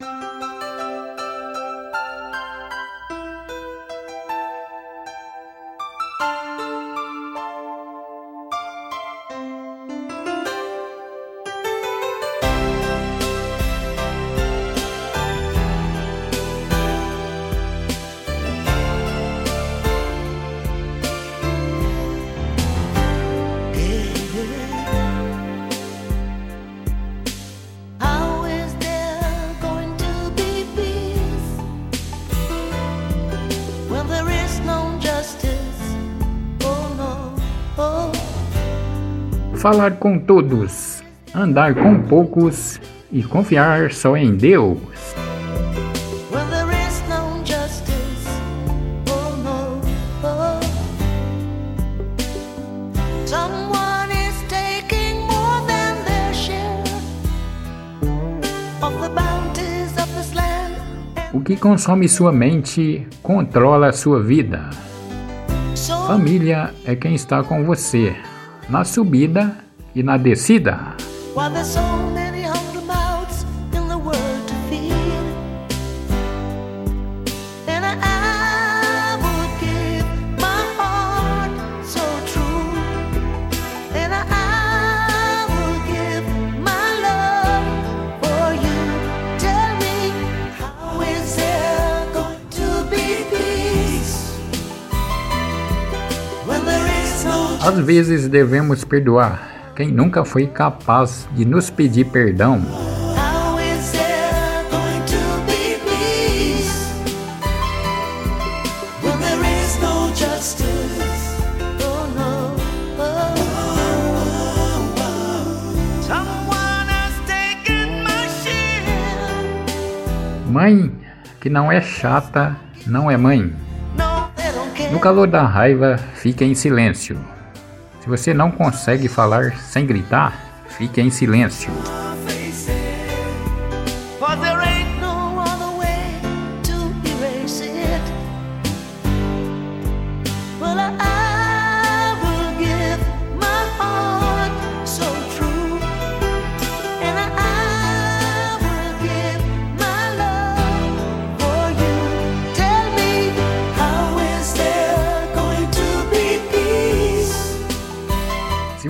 How Falar com todos, andar com poucos e confiar só em Deus. Oh oh. O que consome sua mente controla sua vida. Família é quem está com você, na subida e na descida. Às vezes devemos perdoar quem nunca foi capaz de nos pedir perdão. Oh. Mãe que não é chata não é mãe. No, calor da raiva, fique em silêncio. Se você não consegue falar sem gritar, fique em silêncio.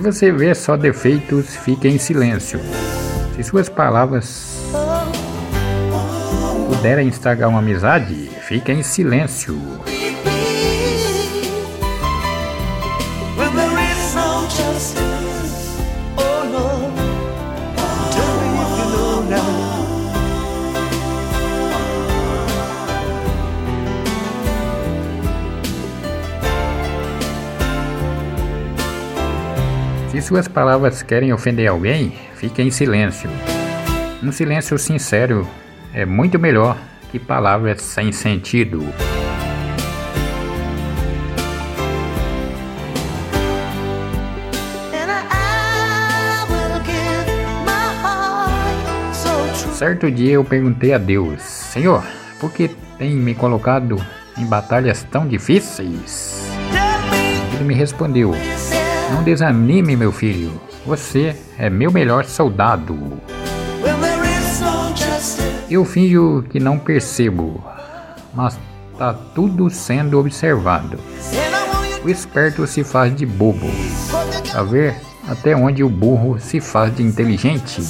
Você vê só defeitos, fique em silêncio. Se suas palavras puderem estragar uma amizade, fique em silêncio. Se suas palavras querem ofender alguém, fique em silêncio. Um silêncio sincero é muito melhor que palavras sem sentido. Certo dia eu perguntei a Deus: Senhor, por que tem me colocado em batalhas tão difíceis? Ele me respondeu: Não desanime, meu filho. Você é meu melhor soldado. Eu finjo que não percebo, mas tá tudo sendo observado. O esperto se faz de bobo, a ver até onde o burro se faz de inteligente.